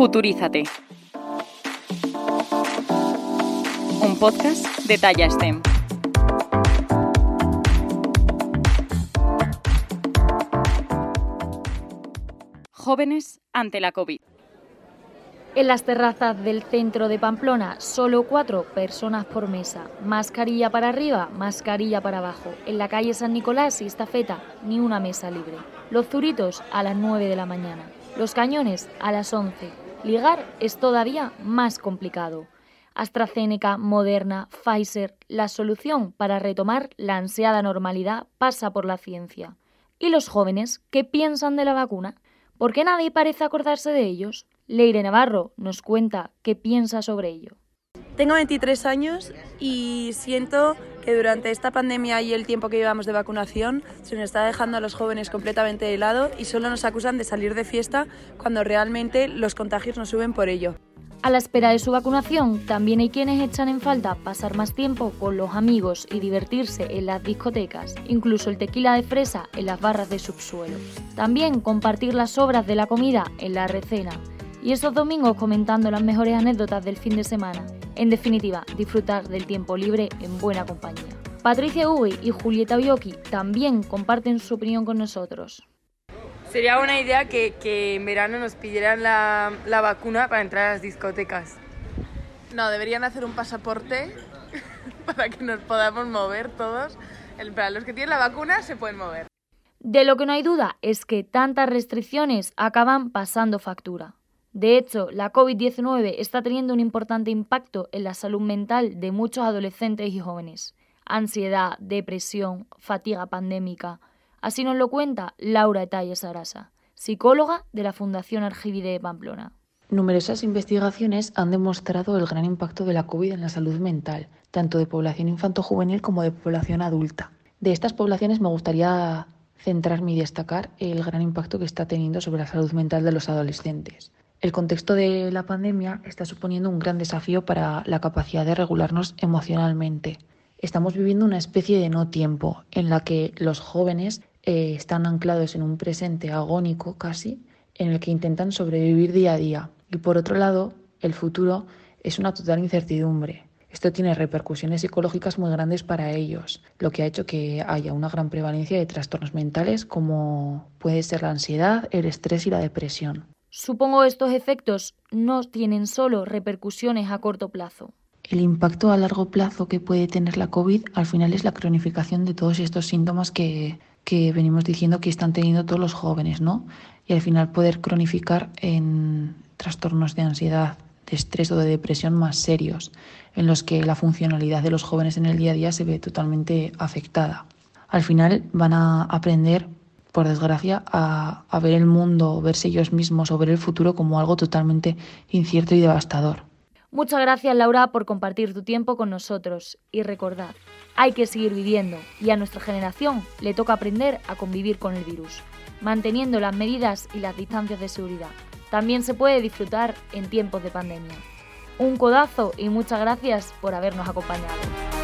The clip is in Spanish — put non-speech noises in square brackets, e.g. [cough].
Futurízate. Un podcast de Talla STEM. Jóvenes ante la COVID. En las terrazas del centro de Pamplona, solo cuatro personas por mesa. Mascarilla para arriba, mascarilla para abajo. En la calle San Nicolás y Estafeta, ni una mesa libre. Los zuritos a las 9 de la mañana. Los cañones a las 11. Ligar es todavía más complicado. AstraZeneca, Moderna, Pfizer, la solución para retomar la ansiada normalidad pasa por la ciencia. ¿Y los jóvenes qué piensan de la vacuna? ¿Por qué nadie parece acordarse de ellos? Leire Navarro nos cuenta qué piensa sobre ello. Tengo 23 años y siento que durante esta pandemia y el tiempo que llevamos de vacunación se nos está dejando a los jóvenes completamente de lado y solo nos acusan de salir de fiesta cuando realmente los contagios no suben por ello. A la espera de su vacunación, también hay quienes echan en falta pasar más tiempo con los amigos y divertirse en las discotecas, incluso el tequila de fresa en las barras de subsuelo. También compartir las sobras de la comida en la recena y esos domingos comentando las mejores anécdotas del fin de semana. En definitiva, disfrutar del tiempo libre en buena compañía. Patricia Uy y Julieta Biocchi también comparten su opinión con nosotros. Sería buena idea que, que en verano nos pidieran la, la vacuna para entrar a las discotecas. No, deberían hacer un pasaporte [laughs] para que nos podamos mover todos. El- Para los que tienen la vacuna se pueden mover. De lo que no hay duda es que tantas restricciones acaban pasando factura. De hecho, la COVID-19 está teniendo un importante impacto en la salud mental de muchos adolescentes y jóvenes. Ansiedad, depresión, fatiga pandémica. Así nos lo cuenta Laura Etalle Sarasa, psicóloga de la Fundación Argivide de Pamplona. Numerosas investigaciones han demostrado el gran impacto de la COVID en la salud mental, tanto de población infanto-juvenil como de población adulta. De estas poblaciones me gustaría centrarme y destacar el gran impacto que está teniendo sobre la salud mental de los adolescentes. El contexto de la pandemia está suponiendo un gran desafío para la capacidad de regularnos emocionalmente. Estamos viviendo una especie de no tiempo en la que los jóvenes eh, están anclados en un presente agónico casi, en el que intentan sobrevivir día a día. Y por otro lado, el futuro es una total incertidumbre. Esto tiene repercusiones psicológicas muy grandes para ellos, lo que ha hecho que haya una gran prevalencia de trastornos mentales como puede ser la ansiedad, el estrés y la depresión. Supongo estos efectos no tienen solo repercusiones a corto plazo. El impacto a largo plazo que puede tener la COVID al final es la cronificación de todos estos síntomas que, que venimos diciendo que están teniendo todos los jóvenes, ¿no? Y al final poder cronificar en trastornos de ansiedad, de estrés o de depresión más serios, en los que la funcionalidad de los jóvenes en el día a día se ve totalmente afectada. Al final van a aprender, por desgracia, a, ver el mundo, verse ellos mismos o ver el futuro como algo totalmente incierto y devastador. Muchas gracias Laura por compartir tu tiempo con nosotros y recordad, hay que seguir viviendo y a nuestra generación le toca aprender a convivir con el virus, manteniendo las medidas y las distancias de seguridad. También se puede disfrutar en tiempos de pandemia. Un codazo y muchas gracias por habernos acompañado.